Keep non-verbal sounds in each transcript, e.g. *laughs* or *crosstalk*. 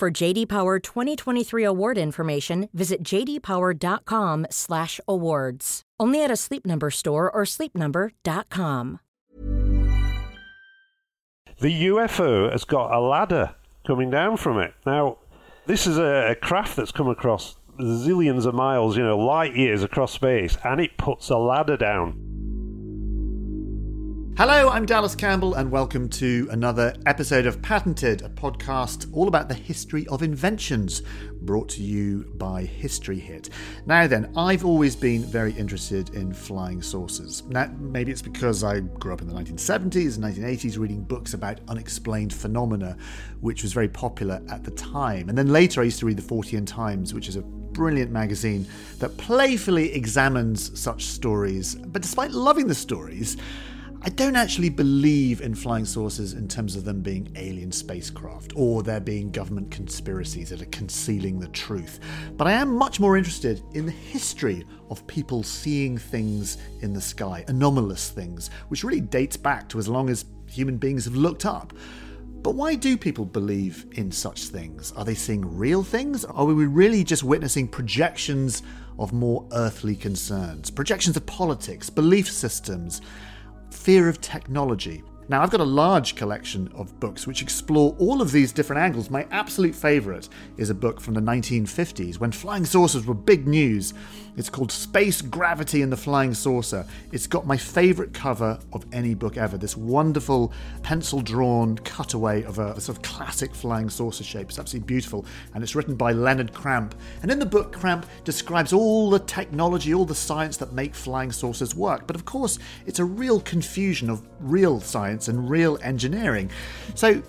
For JD Power 2023 award information, visit jdpower.com/awards. Only at a Sleep Number store or sleepnumber.com. The UFO has got a ladder coming down from it. Now, this is a, a craft that's come across zillions of miles, you know, light years across space, and it puts a ladder down. Hello, I'm Dallas Campbell, and welcome to another episode of Patented, a podcast all about the history of inventions, brought to you by History Hit. Now, then, I've always been very interested in flying saucers. Now, maybe it's because I grew up in the 1970s and 1980s reading books about unexplained phenomena, which was very popular at the time. And then later, I used to read the Fortean Times, which is a brilliant magazine that playfully examines such stories. But despite loving the stories, I don't actually believe in flying saucers in terms of them being alien spacecraft or there being government conspiracies that are concealing the truth. But I am much more interested in the history of people seeing things in the sky, anomalous things, which really dates back to as long as human beings have looked up. But why do people believe in such things? Are they seeing real things? Are we really just witnessing projections of more earthly concerns? Projections of politics, belief systems? Fear of technology. Now, I've got a large collection of books which explore all of these different angles. My absolute favourite is a book from the 1950s when flying saucers were big news. It's called Space Gravity and the Flying Saucer. It's got my favourite cover of any book ever this wonderful pencil drawn cutaway of a, a, sort of classic flying saucer shape. It's absolutely beautiful, and it's written by Leonard Cramp. And in the book, Cramp describes all the technology, all the science that make flying saucers work. But of course, it's a real confusion of real science science and real engineering. So,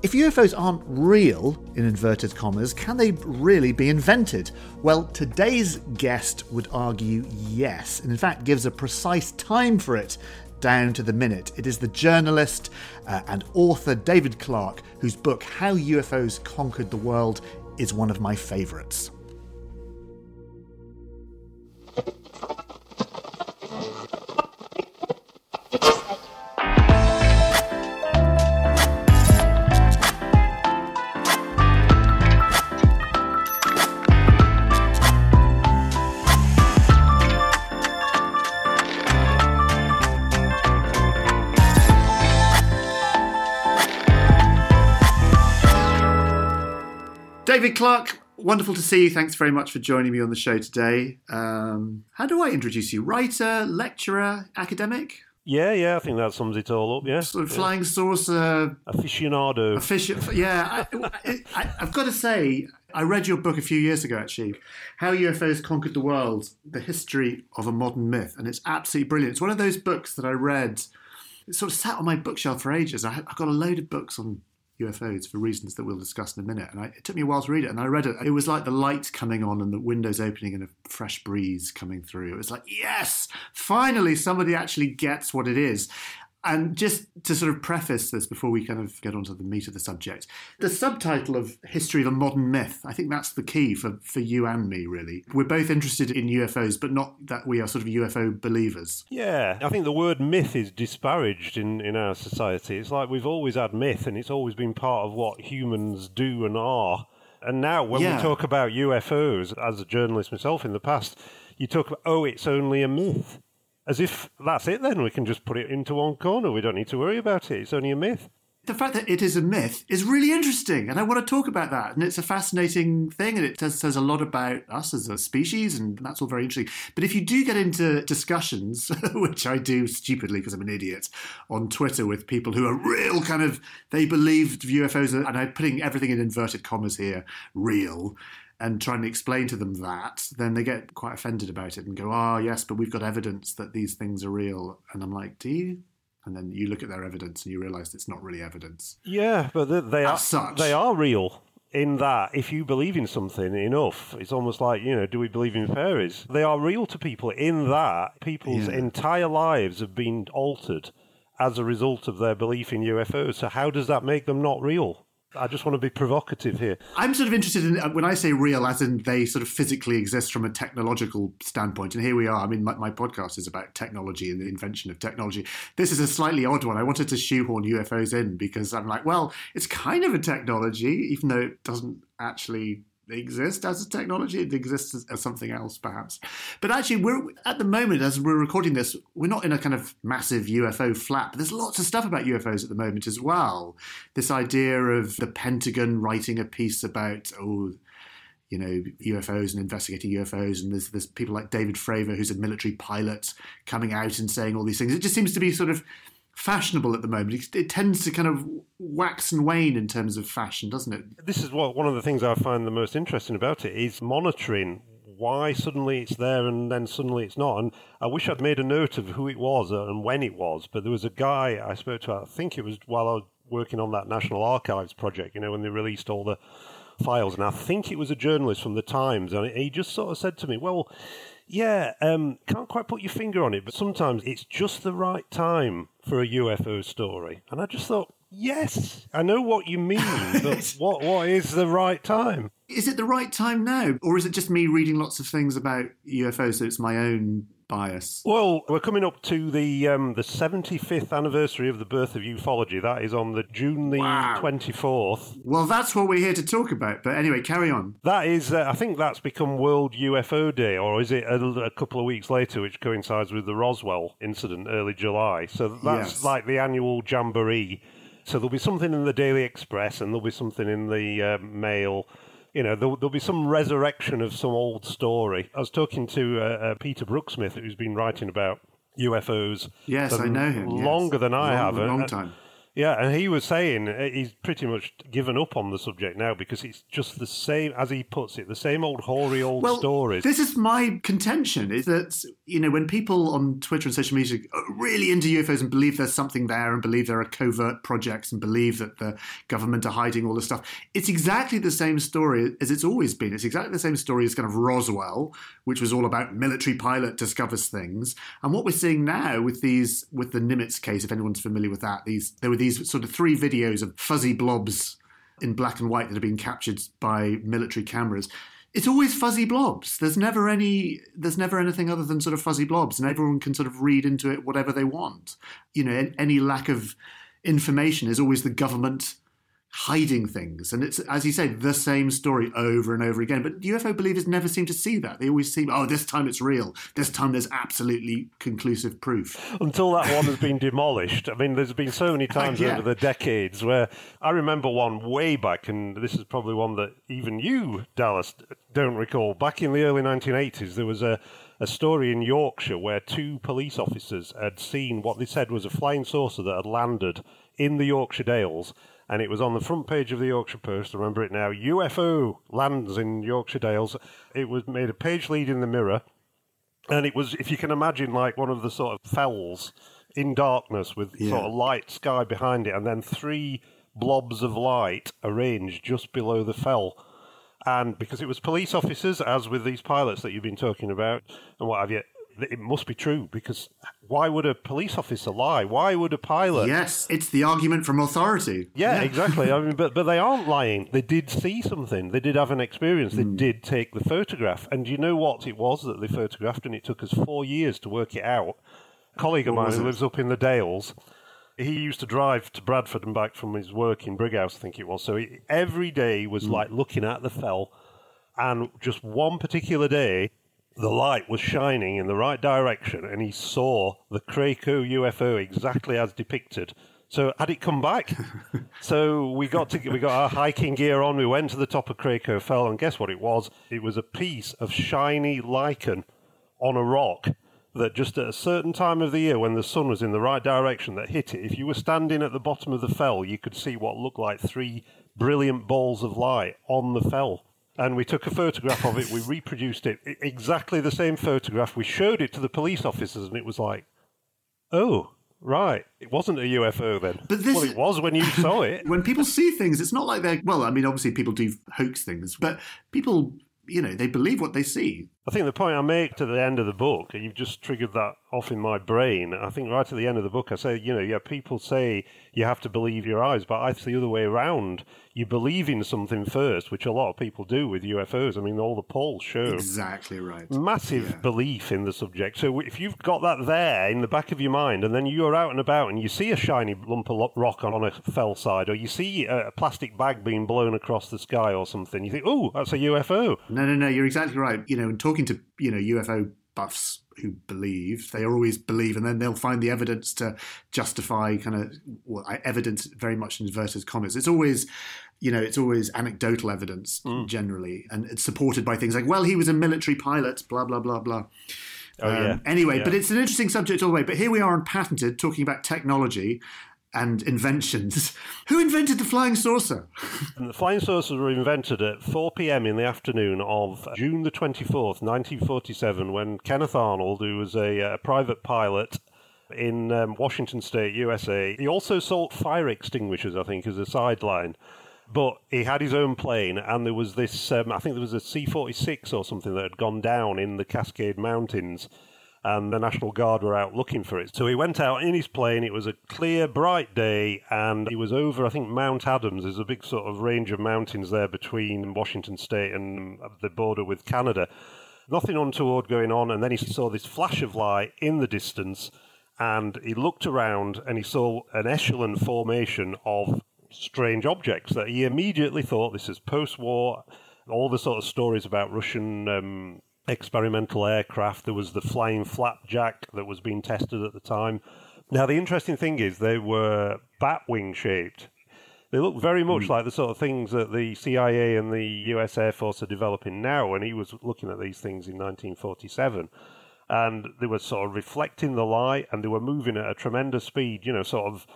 if UFOs aren't real, in inverted commas, can they really be invented? Well, today's guest would argue yes, and in fact gives a precise time for it down to the minute. It is the journalist uh, and author David Clarke, whose book How UFOs Conquered the World is one of my favourites. David Clarke, wonderful to see you. Thanks very much for joining me on the show today. Um, how do I introduce you? Writer, lecturer, academic? Yeah, yeah, I think that sums it all up. Yeah, sort of flying saucer aficionado. Afici- yeah, I, have got to say, I read your book a few years ago, actually, "How UFOs Conquered the World: The History of a Modern Myth," and it's absolutely brilliant. It's one of those books that I read. It sort of sat on my bookshelf for ages. I, have got a load of books on UFOs for reasons that we'll discuss in a minute. And I, it took me a while to read it. And I read it. It was like the light coming on and the windows opening and a fresh breeze coming through. It was like, yes, finally somebody actually gets what it is. And just to sort of preface this before we kind of get onto the meat of the subject, the subtitle of History of a Modern Myth, I think that's the key for, for you and me, really. We're both interested in UFOs, but not that we are sort of UFO believers. Yeah, I think the word myth is disparaged in, in our society. It's like we've always had myth, and it's always been part of what humans do and are. And now, when yeah. we talk about UFOs, as a journalist myself in the past, you talk about, oh, it's only a myth as if that's it then we can just put it into one corner we don't need to worry about it it's only a myth. The fact that it is a myth is really interesting and i want to talk about that and it's a fascinating thing and it says, says a lot about us as a species and that's all very interesting. But if you do get into discussions *laughs* which i do stupidly because i'm an idiot on twitter with people who are real kind of they believe ufos and i'm putting everything in inverted commas here real and trying to explain to them that, then they get quite offended about it and go, "Ah, oh, yes, but we've got evidence that these things are real." And I'm like, "Do you?" And then you look at their evidence and you realise it's not really evidence. Yeah, but they, they are such. they are real. in that if you believe in something enough, it's almost like, you know, do we believe in fairies? They are real to people in that people's yeah. entire lives have been altered as a result of their belief in UFOs. So how does that make them not real? I just want to be provocative here. I'm sort of interested in uh, when I say real, as in they sort of physically exist from a technological standpoint. And here we are. I mean, my, my, podcast is about technology and the invention of technology. This is a slightly odd one. I wanted to shoehorn UFOs in because I'm like, well, it's kind of a technology, even though it doesn't actually exist as a technology. It exists as, as, something else, perhaps. But actually, we're at the moment, as we're recording this, we're not in a kind of massive UFO flap. There's lots of stuff about UFOs at the moment as well. This idea of the Pentagon writing a piece about, oh, you know, UFOs and investigating UFOs, and there's there's people like David Fravor, who's a military pilot, coming out and saying all these things. It just seems to be sort of fashionable at the moment. It, it, tends to kind of wax and wane in terms of fashion, doesn't it? This is what one of the things I find the most interesting about it is monitoring why suddenly it's there and then suddenly it's not. And I wish I'd made a note of who it was and when it was. But there was a guy I spoke to. I think it was while I was working on that National Archives project. You know, when they released all the files, and I think it was a journalist from the Times, and he just sort of said to me, "Well." Yeah, um, can't quite put your finger on it, but sometimes it's just the right time for a UFO story. And I just thought, yes, I know what you mean, *laughs* but what what is the right time? Is it the right time now, or is it just me reading lots of things about UFOs? So it's my own bias. Well, we're coming up to the um, the 75th anniversary of the birth of ufology. That is on the June the wow. 24th. Well, that's what we're here to talk about. But anyway, carry on. That is, uh, I think that's become World UFO Day, or is it a, a, couple of weeks later, which coincides with the Roswell incident, early July? So that's yes. like the annual jamboree. So there'll be something in the Daily Express, and there'll be something in the uh, Mail you know, there'll, there'll, be some resurrection of some old story. I was talking to uh, uh, Peter Brookesmith, who's been writing about UFOs. Yes, I know him. Longer yes. than I long, have. Long time. Yeah, and he was saying uh, he's pretty much given up on the subject now because it's just the same, as he puts it, the same old hoary old well, stories. This is my contention: is that you know when people on Twitter and social media are really into UFOs and believe there's something there and believe there are covert projects and believe that the government are hiding all this stuff, it's exactly the same story as it's always been. It's exactly the same story as kind of Roswell, which was all about military pilot discovers things, and what we're seeing now with these with the Nimitz case, if anyone's familiar with that, these there were these these sort of three videos of fuzzy blobs in black and white that have been captured by military cameras. It's always fuzzy blobs. There's never any. There's never anything other than sort of fuzzy blobs, and everyone can sort of read into it whatever they want. You know, any lack of information is always the government hiding things. And it's, as you say, the same story over and over again. But UFO believers never seem to see that. They always seem, oh, this time it's real. This time there's absolutely conclusive proof. Until that one has been demolished. I mean, there's been so many *laughs* uh, times yeah. over the decades where I remember one way back, and this is probably one that even you, Dallas, don't recall. Back in the early 1980s, there was a a story in Yorkshire where two police officers had seen what they said was a flying saucer that had landed in the Yorkshire Dales and it was on the front page of the Yorkshire Post. I remember it now. UFO lands in Yorkshire Dales. It was made a page lead in the Mirror, and it was, if you can imagine, like one of the sort of fells in darkness with yeah. sort of light sky behind it, and then three blobs of light arranged just below the fell. And because it was police officers, as with these pilots that you've been talking about, and what have you, it must be true because why would a police officer lie? Why would a pilot? Yes, it's the argument from authority. Yeah, yeah. exactly. I mean, but but they aren't lying. They did see something. They did have an experience. They mm. did take the photograph. And you know what it was that they photographed? And it took us four years to work it out. A colleague of mine who lives up in the Dales. He used to drive to Bradford and back from his work in Brighouse, I think it was. So he, every day was mm. like looking at the fell, and just one particular day, the light was shining in the right direction and he saw the Cracoe UFO exactly as depicted. So had it come back? *laughs* so we got to we got our hiking gear on. We went to the top of Cracoe Fell, and guess what it was? It was a piece of shiny lichen on a rock that just at a certain time of the year, when the sun was in the right direction, that hit it. If you were standing at the bottom of the fell, you could see what looked like three brilliant balls of light on the fell and we took a photograph of it. We reproduced it exactly the same photograph. We showed it to the police officers, and it was like, oh, right. It wasn't a UFO then. But this, well, it was when you *laughs* saw it. when people see things, it's not like they're, well, I mean, obviously people do hoax things, but people, you know, they believe what they see. I think the point I make to the end of the book, you've just triggered that off in my brain. I think right at the end of the book, I say, you know, yeah, people say you have to believe your eyes, but I think the other way around. You believe in something first, which a lot of people do with UFOs. I mean, all the polls show exactly right. Massive yeah. belief in the subject. So if you've got that there in the back of your mind, and then you're out and about and you see a shiny lump of rock on a fell side, or you see a plastic bag being blown across the sky or something, you think, oh, that's a UFO. No, no, no. You're exactly right. You know, and talking to you know UFO buffs who believe they always believe and then they'll find the evidence to justify kind of well, evidence very much in inverted commas it's always you know it's always anecdotal evidence mm. generally and it's supported by things like well he was a military pilot blah blah blah blah Oh, um, yeah. Anyway, yeah. but it's an interesting subject all the way. But here we are on patented, talking about technology, and inventions. *laughs* Who invented the flying saucer? *laughs* the flying saucers were invented at 4 p.m. in the afternoon of June the 24th, 1947, when Kenneth Arnold, who was a, a private pilot in um, Washington State, USA, he also sold fire extinguishers, I think, as a sideline. But he had his own plane, and there was this, um, I think there was a C 46 or something that had gone down in the Cascade Mountains and the National Guard were out looking for it. So he went out in his plane. It was a clear, bright day, and he was over, I think, Mount Adams. There's a big sort of range of mountains there between Washington State and the border with Canada. Nothing untoward going on, and then he saw this flash of light in the distance, and he looked around and he saw an echelon formation of strange objects that he immediately thought this is post-war. All the sort of stories about Russian um, experimental aircraft. There was the flying flapjack that was being tested at the time. Now, the interesting thing is they were bat wing shaped. They look very much mm. like the sort of things that the CIA and the US Air Force are developing now. And he was looking at these things in 1947. And they were sort of reflecting the light and they were moving at a tremendous speed, you know, sort of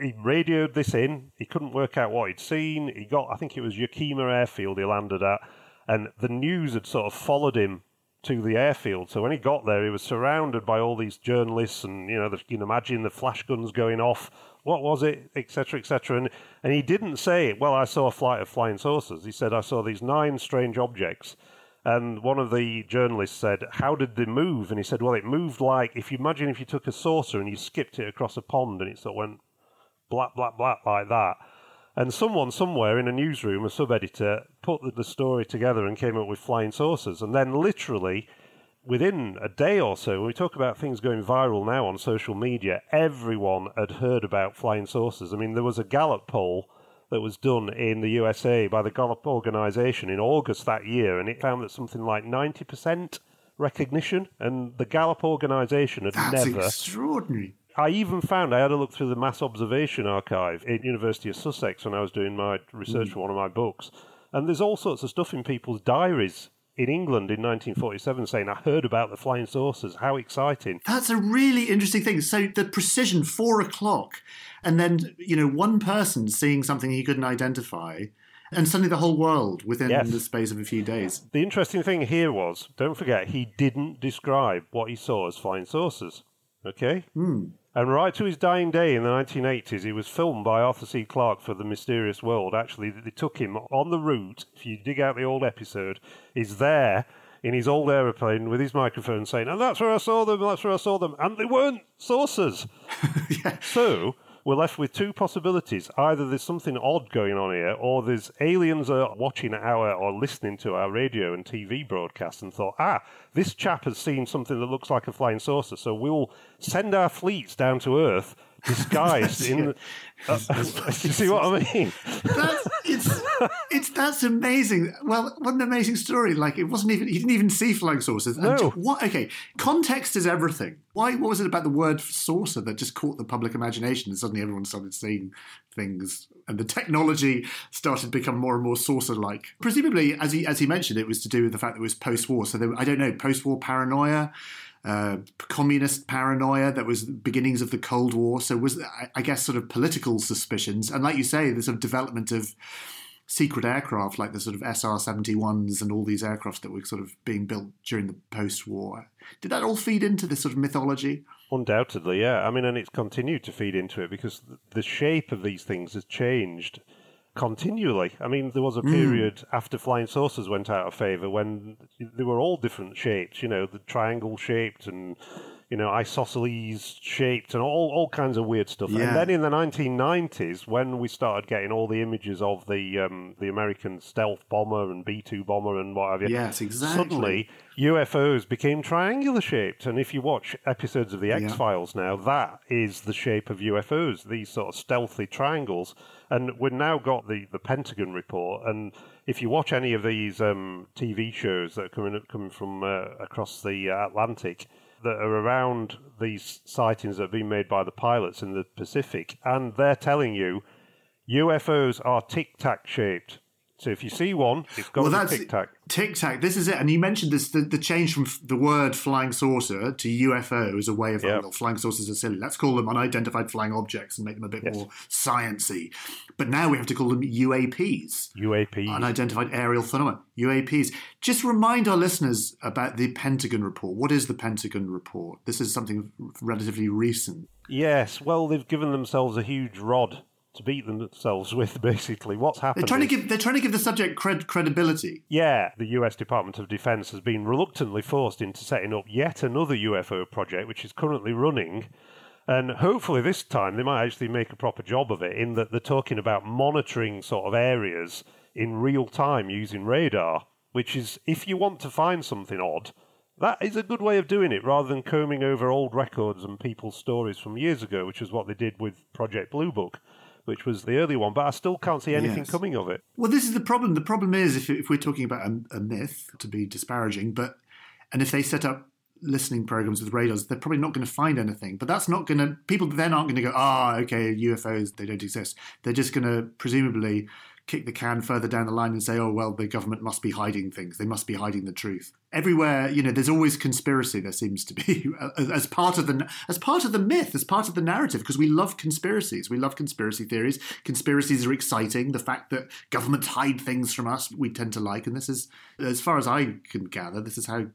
he radioed this in. He couldn't work out what he'd seen. He got, I think it was Yakima Airfield he landed at, and the news had sort of followed him to the airfield. So when he got there, he was surrounded by all these journalists, and you know, the, you can imagine the flash guns going off. What was it, etc., etc. And and he didn't say, "Well, I saw a flight of flying saucers." He said, "I saw these nine strange objects." And one of the journalists said, "How did they move?" And he said, "Well, it moved like if you imagine if you took a saucer and you skipped it across a pond, and it sort of went black, black, black like that." And someone somewhere in a newsroom, a sub editor, put the, the story together and came up with flying saucers. And then, literally, within a day or so, when we talk about things going viral now on social media, everyone had heard about flying saucers. I mean, there was a Gallup poll that was done in the USA by the Gallup organization in August that year, and it found that something like 90% recognition, and the Gallup organization had That's never. extraordinary. I even found I had a look through the mass observation archive at University of Sussex when I was doing my research mm. for one of my books, and there's all sorts of stuff in people's diaries in England in 1947 saying, I heard about the flying saucers. How exciting. That's a really interesting thing. So the precision, four o'clock, and then, you know, one person seeing something he couldn't identify. And suddenly the whole world within yes. the space of a few days. The interesting thing here was, don't forget, he didn't describe what he saw as flying saucers. Okay? Hmm. And right to his dying day in the 1980s, he was filmed by Arthur C. Clarke for The Mysterious World. Actually, they took him on the route. If you dig out the old episode, he's there in his old aeroplane with his microphone saying, and that's where I saw them, that's where I saw them. And they weren't saucers. *laughs* yeah. So we're left with two possibilities. Either there's something odd going on here, or there's aliens are watching our or listening to our radio and TV broadcast and thought, ah, this chap has seen something that looks like a flying saucer, so we'll send our fleets down to Earth disguised in. Uh, *laughs* *laughs* you see what I mean? That's, it's, it's that's amazing. Well, what an amazing story! Like it wasn't even he didn't even see flying saucers. No. Just, what? Okay, context is everything. Why? What was it about the word saucer that just caught the public imagination and suddenly everyone started seeing things and the technology started to become more and more saucer-like. Presumably, as he as he mentioned, it was to do with the fact that it was post-war. So there, I don't know, post-war paranoia uh, communist paranoia that was beginnings of the Cold War. So was I guess sort of political suspicions, and like you say, the sort of development of secret aircraft like the sort of SR 71s and all these aircrafts that were sort of being built during the post war. Did that all feed into this sort of mythology? Undoubtedly, yeah. I mean, and it's continued to feed into it because the shape of these things has changed continually. I mean, there was a hmm. period mm. after flying saucers went out of favour when they were all different shapes, you know, the triangle shaped and you know, isosceles shaped and all, all kinds of weird stuff. Yeah. And then in the 1990s, when we started getting all the images of the um, the American stealth bomber and B 2 bomber and what have you, yes, exactly. suddenly UFOs became triangular shaped. And if you watch episodes of The X Files yeah. now, that is the shape of UFOs, these sort of stealthy triangles. And we've now got the, the Pentagon report. And if you watch any of these um, TV shows that are coming, coming from uh, across the uh, Atlantic, that are around these sightings that have been made by the pilots in the Pacific, and they're telling you UFOs are tic tac shaped. So if you see one, it's got well, tic tac. Tic tac. This is it. And you mentioned this the, the change from the word flying saucer to UFO as a way of yep. oh, flying saucers are silly. Let's call them unidentified flying objects and make them a bit yes. more sciency. But now we have to call them UAPs. UAPs. Unidentified aerial phenomena. UAPs. Just remind our listeners about the Pentagon report. What is the Pentagon report? This is something relatively recent. Yes. Well, they've given themselves a huge rod to beat themselves *laughs* with. Basically, what's happening. They're trying to give they're trying to give the subject cred- credibility. Yeah, the U.S. Department of Defense has been reluctantly forced into setting up yet another UFO project, which is currently running. And hopefully, this time they might actually make a proper job of it. In that they're talking about monitoring sort of areas in real time using radar, which is if you want to find something odd. That is a good way of doing it rather than combing over old records and people's stories from years ago, which is what they did with Project Blue Book which was the early one, but I still can't see anything yes. coming of it. Well, this is the problem. The problem is if, if we're talking about a, a myth, to be disparaging, but and if they set up listening programs with radars, they're probably not going to find anything. But that's not going to people then aren't going to go, ah, oh, okay, UFOs they don't exist. They're just going to presumably kick the can further down the line and say, oh, well, the government must be hiding things. They must be hiding the truth. Everywhere, you know, there's always conspiracy. There seems to be *laughs* as part of the as part of the myth, as part of the narrative, because we love conspiracies. We love conspiracy theories. Conspiracies are exciting. The fact that governments hide things from us, we tend to like. And this is, as far as I can gather, this is how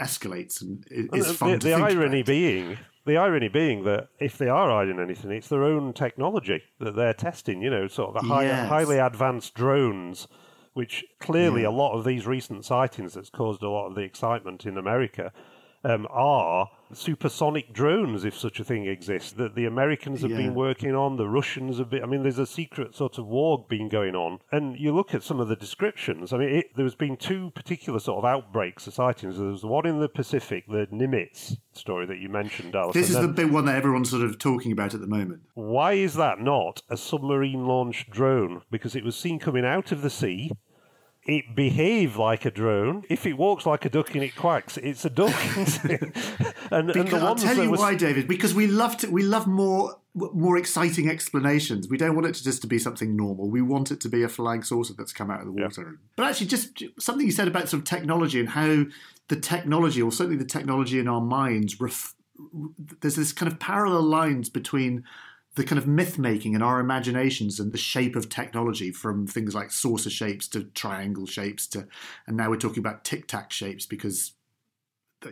escalates and is fun. The, the irony about. being the irony being that if they are hiding anything, it's their own technology that they're testing. You know, sort of high, yes. highly advanced drones, which clearly yeah. a lot of these recent sightings that's caused a lot of the excitement in America um, are supersonic drones, if such a thing exists, that the Americans have yeah. been working on, the Russians have been. I mean, there's a secret sort of war being going on. And you look at some of the descriptions, I mean, it, there's been two particular sort of outbreaks of sightings. There was one in the Pacific, the Nimitz story that you mentioned. This is the big one that everyone's sort of talking about at the moment. Why is that not a submarine launched drone? Because it was seen coming out of the sea it behaves like a drone. If it walks like a duck and it quacks, it's a duck. *laughs* *laughs* and, because, and the I'll tell you was... why, David. Because we love to, we love more more exciting explanations. We don't want it to just to be something normal. We want it to be a flying saucer that's come out of the water. Yeah. But actually, just something you said about sort of technology and how the technology, or certainly the technology in our minds, ref- there's this kind of parallel lines between the kind of myth making and our imaginations and the shape of technology from things like saucer shapes to triangle shapes to and now we're talking about tic tac shapes because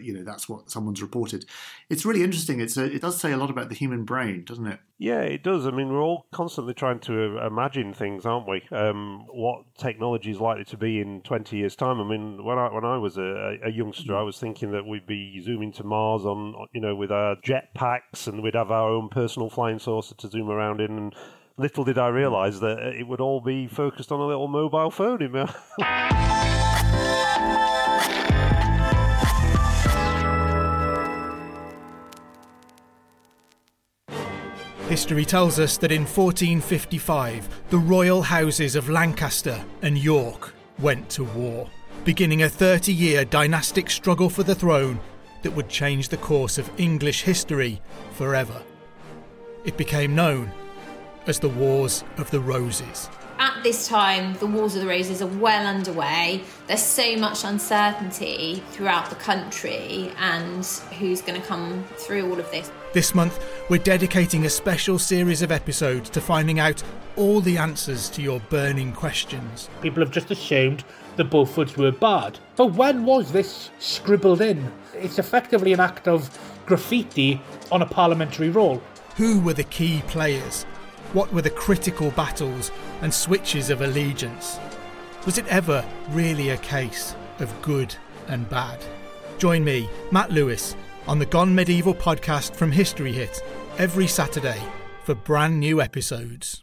you know that's what someone's reported. It's really interesting. It's a, it does say a lot about the human brain, doesn't it? Yeah, it does. I mean, we're all constantly trying to imagine things, aren't we? Um, what technology is likely to be in twenty years' time. I mean, when I when I was a, a youngster, I was thinking that we'd be zooming to Mars on you know with our jet packs, and we'd have our own personal flying saucer to zoom around in. And little did I realise that it would all be focused on a little mobile phone in *laughs* History tells us that in 1455, the royal houses of Lancaster and York went to war, beginning a 30 year dynastic struggle for the throne that would change the course of English history forever. It became known as the Wars of the Roses. At at this time, the Wars of the Roses are well underway. There's so much uncertainty throughout the country and who's going to come through all of this. This month, we're dedicating a special series of episodes to finding out all the answers to your burning questions. People have just assumed the Beauforts were bad. So when was this scribbled in? It's effectively an act of graffiti on a parliamentary roll. Who were the key players? What were the critical battles and switches of allegiance? Was it ever really a case of good and bad? Join me, Matt Lewis, on the Gone Medieval podcast from History Hit every Saturday for brand new episodes.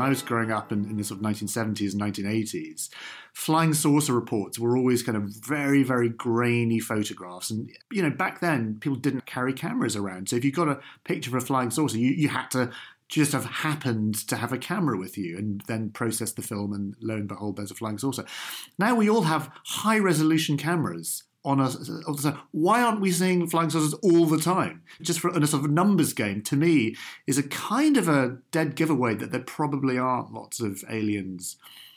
when I was growing up in, in the sort of 1970s and 1980s, flying saucer reports were always kind of very, very grainy photographs. And, you know, back then people didn't carry cameras around. So if you got a picture of a flying saucer, you, you had to just have happened to have a camera with you and then process the film and lo and behold there's a flying saucer now we all have high resolution cameras on us. Why aren't we seeing flying saucers all the time? Just for in a sort of numbers game, to me, is a kind of a dead giveaway that there probably aren't lots of aliens.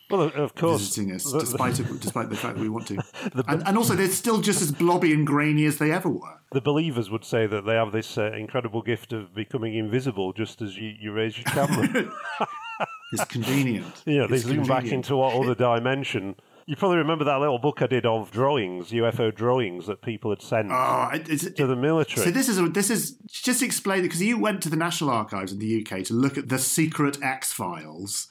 Well, of course, visiting us, despite it, despite the fact that we want to, *laughs* the, and, and, also they're still just as blobby and grainy as they ever were. The believers would say that they have this uh, incredible gift of becoming invisible just as you, you raise your camera. *laughs* it's convenient. *laughs* Yeah, they it's zoom back into what other dimension you probably remember that little book I did of drawings, UFO drawings that people had sent oh, to the military. So this is a, this is just explain it because you went to the National Archives in the UK to look at the secret X Files,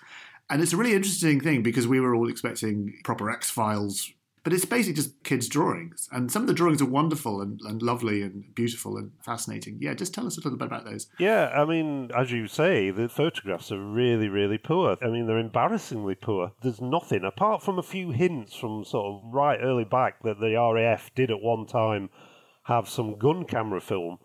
and it's a really interesting thing because we were all expecting proper X Files but it's basically just kids' drawings. And some of the drawings are wonderful and, and lovely and beautiful and fascinating. Yeah, just tell us a little bit about those. Yeah, I mean, as you say, the photographs are really, really poor. I mean, they're embarrassingly poor. There's nothing, apart from a few hints from sort of right early back that the RAF did at one time have some gun camera film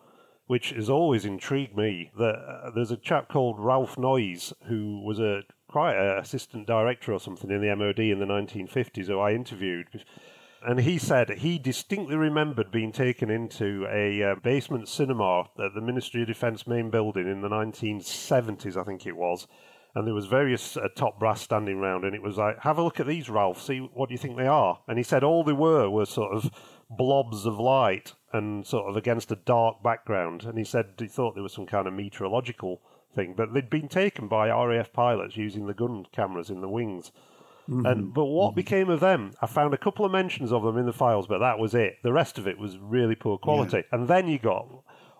which has always intrigued me. That uh, there's a chap called Ralph Noyes who was a quite an assistant director or something in the MOD in the 1950s who I interviewed. And he said he distinctly remembered being taken into a uh, basement cinema at the Ministry of Defence main building in the 1970s, I think it was. And there was various uh, top brass standing round, and it was like, "Have a look at these, Ralph. See what do you think they are?" And he said all they were were sort of blobs of light and sort of against a dark background. And he said he thought there was some kind of meteorological thing, but they'd been taken by RAF pilots using the gun cameras in the wings. Mm-hmm. And but what mm-hmm. became of them? I found a couple of mentions of them in the files, but that was it. The rest of it was really poor quality. Yeah. And then you got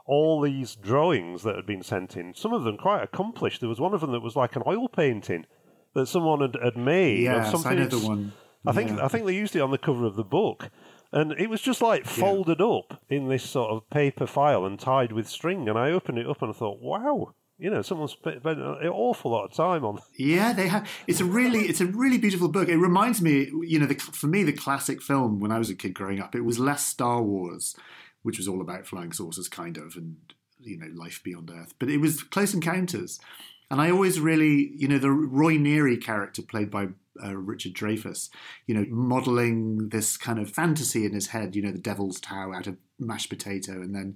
all these drawings that had been sent in. Some of them quite accomplished. There was one of them that was like an oil painting that someone had, had made. Yeah, something I know the one. I think yeah. I think they used it on the cover of the book. And it was just like folded yeah. up in this sort of paper file and tied with string. And I opened it up and I thought, wow, you know, someone spent an awful lot of time on. *laughs* Yeah, they have. It's a really, it's a really beautiful book. It reminds me, you know, the, for me, the classic film when I was a kid growing up, it was less Star Wars, which was all about flying saucers, kind of, and you know life beyond Earth, but it was Close Encounters, and I always really you know the Roy Neary character played by uh, Richard Dreyfuss, you know, modeling this kind of fantasy in his head, you know, the Devil's Tower out of mashed potato, and then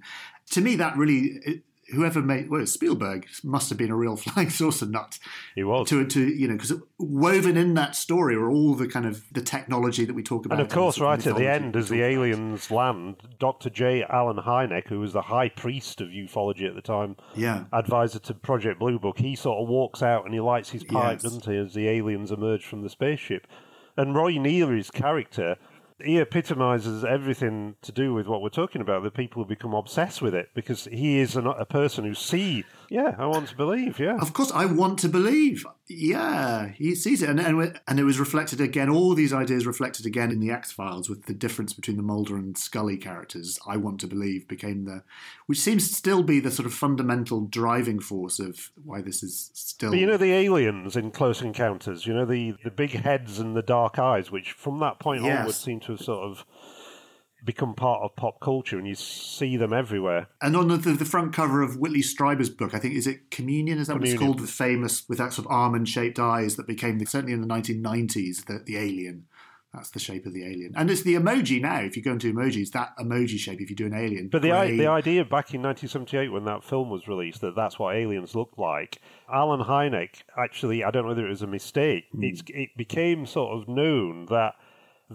to me that really whoever made well Spielberg must have been a real *laughs* flying saucer nut. He was to to you know because woven in that story are all the kind of the technology that we talk about. And of course, right at the end, as the aliens land, Dr. J. Allen Hynek, who was the high priest of ufology at the time, yeah, advisor to Project Blue Book, he sort of walks out and he lights his pipe, yes. doesn't he, as the aliens emerge from the spaceship. And Roy Neary's character he epitomizes everything to do with what we're talking about. The people who become obsessed with it because he is a, a person who see. Yeah, I want to believe. Yeah, of course, I want to believe. Yeah, he sees it, and and, and it was reflected again. All these ideas reflected again in the X Files, with the difference between the Mulder and Scully characters. I want to believe became the, which seems to still be the sort of fundamental driving force of why this is still. But you know the aliens in Close Encounters. You know the the big heads and the dark eyes, which from that point yes. onward seem to have sort of become part of pop culture and you see them everywhere. And on the, the front cover of Whitley Strieber's book, I think, is it Communion? Is that Communion. what it's called? The famous, with that sort of almond shaped eyes that became, the, certainly in the 1990s, the, the alien. That's the shape of the alien. And it's the emoji now. If you go into emojis, that emoji shape, if you do an alien. But the, the idea back in 1978 when that film was released that that's what aliens looked like, Allen Hynek actually, I don't know whether it was a mistake, mm. it became sort of known that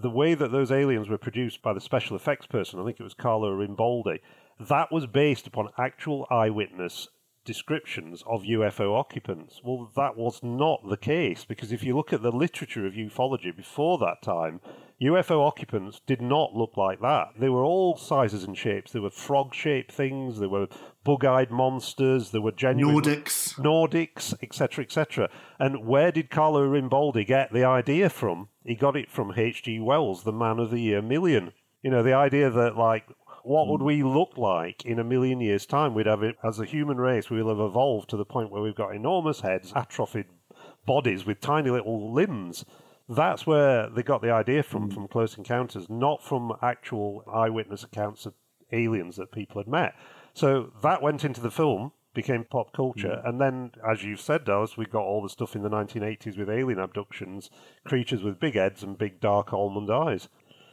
the way that those aliens were produced by the special effects person, I think it was Carlo Rambaldi, that was based upon actual eyewitness descriptions of UFO occupants. Well, that was not the case because if you look at the literature of ufology before that time, UFO occupants did not look like that. They were all sizes and shapes. There were frog shaped things, there were bug eyed monsters, there were genuine Nordics, Nordics, etc., etc. And where did Carlo Rambaldi get the idea from? He got it from H.G. Wells, the man of the year million. You know, the idea that, like, what would we look like in a million years' time? We'd have it as a human race, we will have evolved to the point where we've got enormous heads, atrophied bodies with tiny little limbs that's where they got the idea from, from Close Encounters, not from actual eyewitness accounts of aliens that people had met. So that went into the film, became pop culture, mm. and then, as you've said, Dallas, we got all the stuff in the 1980s with alien abductions, creatures with big heads and big dark almond eyes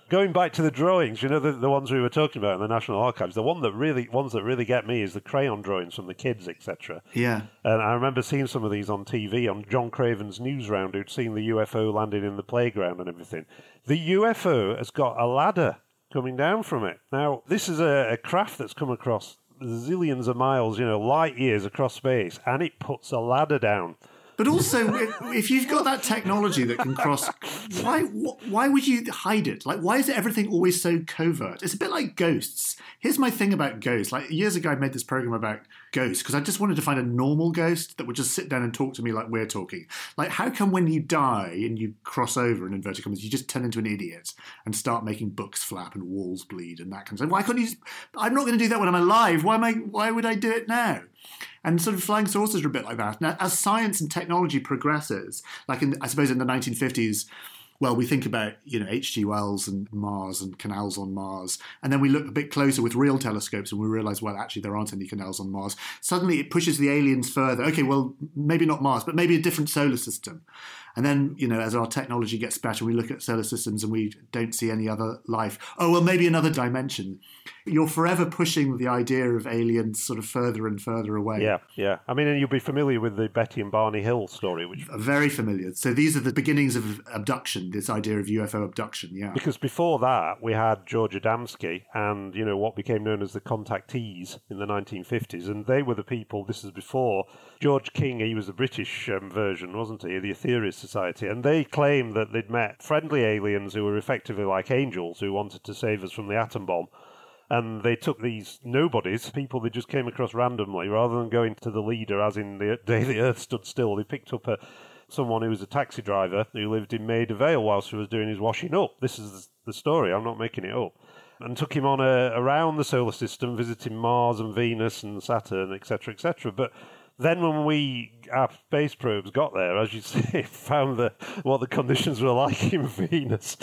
going back to the drawings, you know the, the ones we were talking about in the National Archives. The one that really ones that really get me is the crayon drawings from the kids, etc. Yeah, and I remember seeing some of these on TV on John Craven's Newsround, who'd seen the UFO landing in the playground and everything. The UFO has got a ladder coming down from it. Now, this is a, a craft that's come across zillions of miles, you know, light years across space, and it puts a ladder down. But also, if you've got that technology that can cross, why why would you hide it? Like, why is everything always so covert? It's a bit like ghosts. Here's my thing about ghosts. Like years ago, I made this program about ghosts because I just wanted to find a normal ghost that would just sit down and talk to me like we're talking. Like, how come when you die and you cross over in inverted commas, you just turn into an idiot and start making books flap and walls bleed and that kind of stuff? Why couldn't you? Just, I'm not going to do that when I'm alive. Why am I? Why would I do it now? And sort of flying saucers are a bit like that. Now, as science and technology progresses, like in, I suppose in the 1950s, well, we think about, you know, H.G. Wells and Mars and canals on Mars. And then we look a bit closer with real telescopes and we realize, well, actually, there aren't any canals on Mars. Suddenly it pushes the aliens further. Okay, well, maybe not Mars, but maybe a different solar system. And then, you know, as our technology gets better, we look at solar systems and we don't see any other life. Oh, well, maybe another dimension. You're forever pushing the idea of aliens sort of further and further away. Yeah, yeah. I mean, you'll be familiar with the Betty and Barney Hill story, which very familiar. So these are the beginnings of abduction. This idea of UFO abduction. Yeah. Because before that, we had George Adamski and you know what became known as the contactees in the 1950s, and they were the people. This is before George King. He was the British um, version, wasn't he? The Aetherius Society, and they claimed that they'd met friendly aliens who were effectively like angels who wanted to save us from the atom bomb. And they took these nobodies, people they just came across randomly, rather than going to the leader, as in the day the Earth stood still. They picked up a someone who was a taxi driver who lived in Maida Vale whilst he was doing his washing up. This is the story. I'm not making it up. And took him on a, around the solar system, visiting Mars and Venus and Saturn, etc., etc. But then when we our space probes got there, as you *laughs* say, found the what the conditions were like in *laughs* Venus,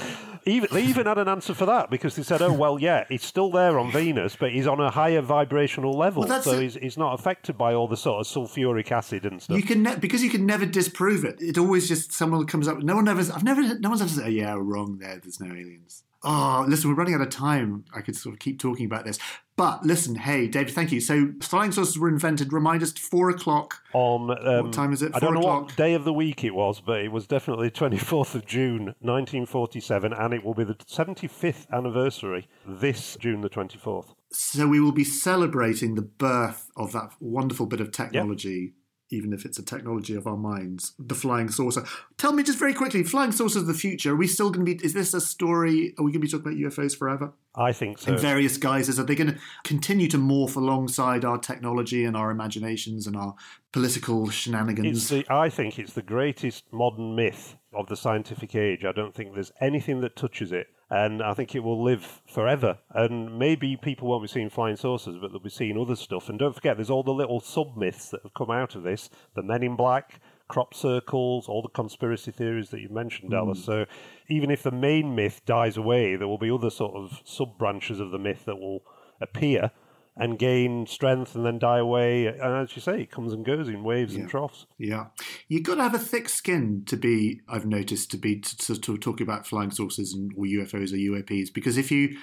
even they even had an answer for that because they said, "Oh well, yeah, he's still there on Venus, but he's on a higher vibrational level, well, so he's, he's not affected by all the sort of sulfuric acid and stuff." You can ne- because you can never disprove it. It always just someone comes up. No one ever. I've never. No one's ever said, oh, "Yeah, wrong there. There's no aliens." Oh, listen, we're running out of time. I could sort of keep talking about this. But listen, hey, David, thank you. So flying saucers were invented, remind us, four o'clock. On um, what time is it? Four I don't know o'clock? what day of the week it was, but it was definitely 24th of June, 1947, and it will be the 75th anniversary this June the 24th. So we will be celebrating the birth of that wonderful bit of technology. Yep even if it's a technology of our minds, the flying saucer. Tell me just very quickly, flying saucers of the future, are we still going to be, is this a story, are we going to be talking about UFOs forever? I think so. In various guises. Are they going to continue to morph alongside our technology and our imaginations and our political shenanigans? The, I think it's the greatest modern myth of the scientific age. I don't think there's anything that touches it and I think it will live forever. And maybe people won't be seeing flying saucers, but they'll be seeing other stuff. And don't forget, there's all the little sub myths that have come out of this: the Men in Black, crop circles, all the conspiracy theories that you've mentioned, mm. Alice. So even if the main myth dies away, there will be other sort of sub branches of the myth that will appear and gain strength and then die away. And as you say, it comes and goes in waves yeah. and troughs. Yeah, you've got to have a thick skin to be. I've noticed to be to, to, to talk about flying saucers and or UFOs or UAPs because if you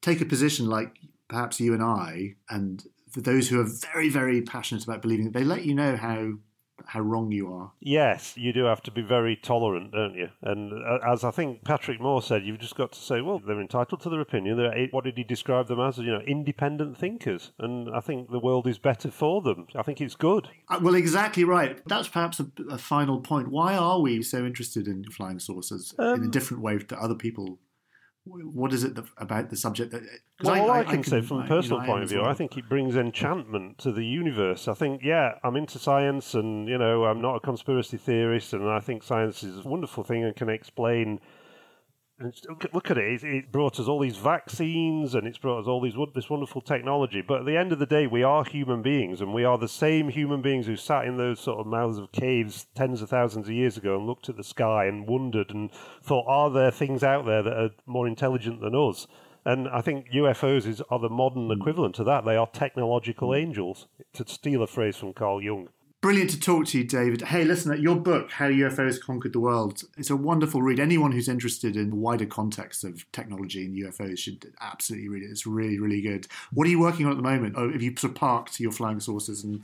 take a position like perhaps you and I, and those who are very very passionate about believing it, they let you know how how wrong you are. Yes, you do have to be very tolerant, don't you? And uh, as I think Patrick Moore said, you've just got to say, well, they're entitled to their opinion. They're, what did he describe them as? You know, independent thinkers. And I think the world is better for them. I think it's good. Uh, well, exactly right. That's perhaps a, a, final point. Why are we so interested in flying saucers um, in a um, different way to other people what is it about the subject that? Uh, well, I, I, I, can, say from a personal you know, point of view. I think it brings enchantment to the universe. I think, yeah, I'm into science, and you know, I'm not a conspiracy theorist, and I think science is a wonderful thing and can explain and look at it. It brought us all these vaccines, and it's brought us all these this wonderful technology. But at the end of the day, we are human beings, and we are the same human beings who sat in those sort of mouths of caves tens of thousands of years ago and looked at the sky and wondered and thought, are there things out there that are more intelligent than us? And I think UFOs is, are the modern hmm. equivalent to that. They are technological angels, to steal a phrase from Carl Jung. Brilliant to talk to you, David. Hey, listen, your book, How UFOs Conquered the World, it's a wonderful read. Anyone who's interested in the wider context of technology and UFOs should absolutely read it. It's really, really good. What are you working on at the moment? Oh, have you sort of parked your flying saucers and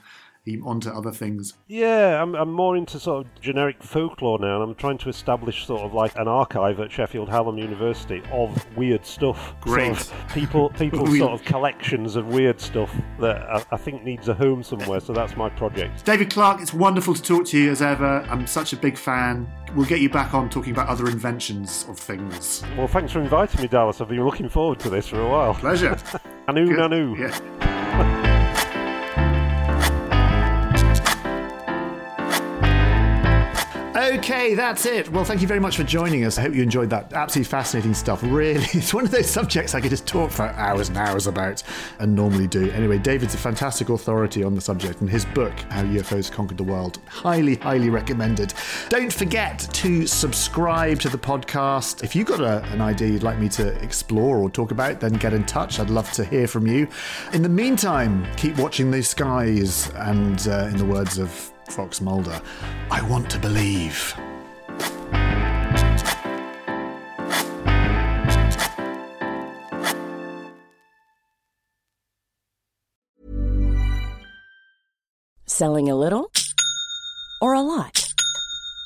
onto other things? Yeah, I'm, I'm more into sort of generic folklore now, and I'm trying to establish sort of like an archive at Sheffield Hallam University of weird stuff. Great. Sort of people, *laughs* people's sort of collections of weird stuff that I, I, think needs a home somewhere. So that's my project. David Clarke, it's wonderful to talk to you as ever. I'm such a big fan. We'll get you back on talking about other inventions of things. Well, thanks for inviting me, Dallas. I've been looking forward to this for a while. Pleasure. *laughs* anu, nanu. Yeah. Okay, that's it. Well, thank you very much for joining us. I hope you enjoyed that. Absolutely fascinating stuff. Really, *laughs* it's one of those subjects I could just talk for hours and hours about and normally do. Anyway, David's a fantastic authority on the subject, and his book, How UFOs Conquered the World, highly, highly recommended. Don't forget to subscribe to the podcast. If you've got a, an idea you'd like me to explore or talk about, then get in touch. I'd love to hear from you. In the meantime, keep watching the skies, and uh, in the words of Fox Mulder. I want to believe. Selling a little or a lot?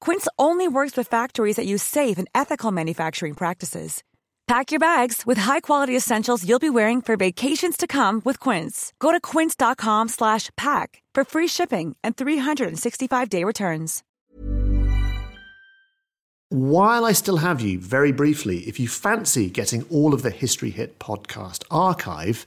Quince only works with factories that use safe and ethical manufacturing practices. Pack your bags with high-quality essentials you'll be wearing for vacations to come with Quince. Go to quince.com/pack for free shipping and 365-day returns. While I still have you, very briefly, if you fancy getting all of the History Hit podcast archive,